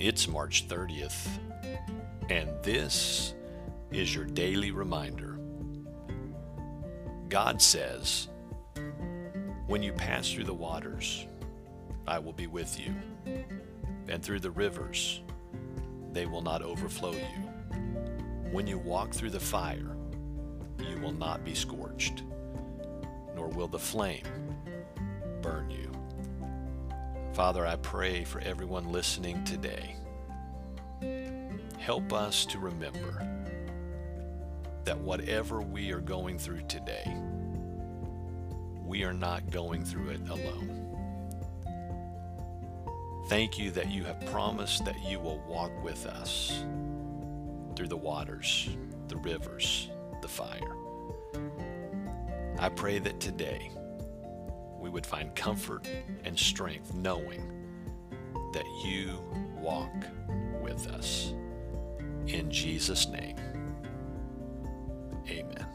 It's March 30th, and this is your daily reminder. God says, When you pass through the waters, I will be with you, and through the rivers, they will not overflow you. When you walk through the fire, you will not be scorched, nor will the flame. Father, I pray for everyone listening today. Help us to remember that whatever we are going through today, we are not going through it alone. Thank you that you have promised that you will walk with us through the waters, the rivers, the fire. I pray that today, we would find comfort and strength knowing that you walk with us. In Jesus' name, amen.